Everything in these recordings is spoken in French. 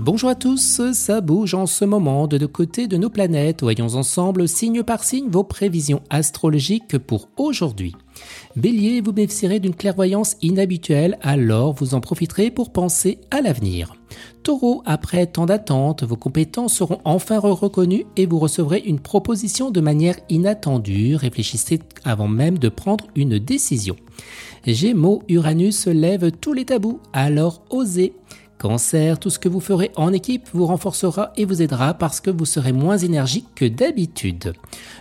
Bonjour à tous, ça bouge en ce moment de deux côtés de nos planètes. Voyons ensemble, signe par signe, vos prévisions astrologiques pour aujourd'hui. Bélier, vous bénéficierez d'une clairvoyance inhabituelle, alors vous en profiterez pour penser à l'avenir. Taureau, après tant d'attente, vos compétences seront enfin reconnues et vous recevrez une proposition de manière inattendue. Réfléchissez avant même de prendre une décision. Gémeaux, Uranus lève tous les tabous, alors osez. Cancer, tout ce que vous ferez en équipe vous renforcera et vous aidera parce que vous serez moins énergique que d'habitude.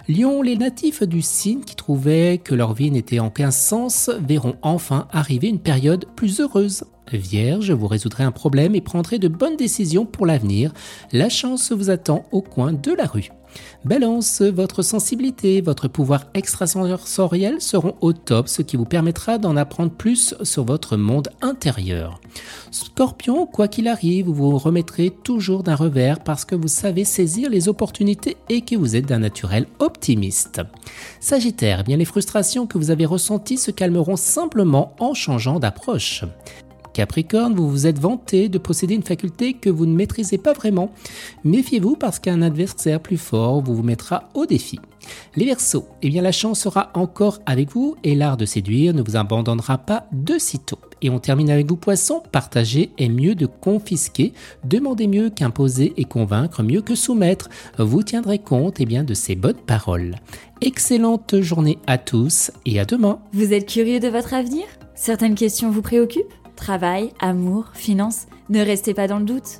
Lion, les natifs du signe qui trouvaient que leur vie n'était en qu'un sens verront enfin arriver une période plus heureuse. Vierge, vous résoudrez un problème et prendrez de bonnes décisions pour l'avenir. La chance vous attend au coin de la rue. Balance, votre sensibilité, votre pouvoir extrasensoriel seront au top, ce qui vous permettra d'en apprendre plus sur votre monde intérieur. Scorpion, quoi qu'il arrive, vous vous remettrez toujours d'un revers parce que vous savez saisir les opportunités et que vous êtes d'un naturel optimiste. Sagittaire, bien les frustrations que vous avez ressenties se calmeront simplement en changeant d'approche. Capricorne, vous vous êtes vanté de posséder une faculté que vous ne maîtrisez pas vraiment. Méfiez-vous parce qu'un adversaire plus fort vous vous mettra au défi. Les Verseaux, eh bien la chance sera encore avec vous et l'art de séduire ne vous abandonnera pas de sitôt. Et on termine avec vous Poissons, partager est mieux de confisquer, demander mieux qu'imposer et convaincre mieux que soumettre. Vous tiendrez compte eh bien, de ces bonnes paroles. Excellente journée à tous et à demain. Vous êtes curieux de votre avenir? Certaines questions vous préoccupent? Travail, amour, finances? Ne restez pas dans le doute.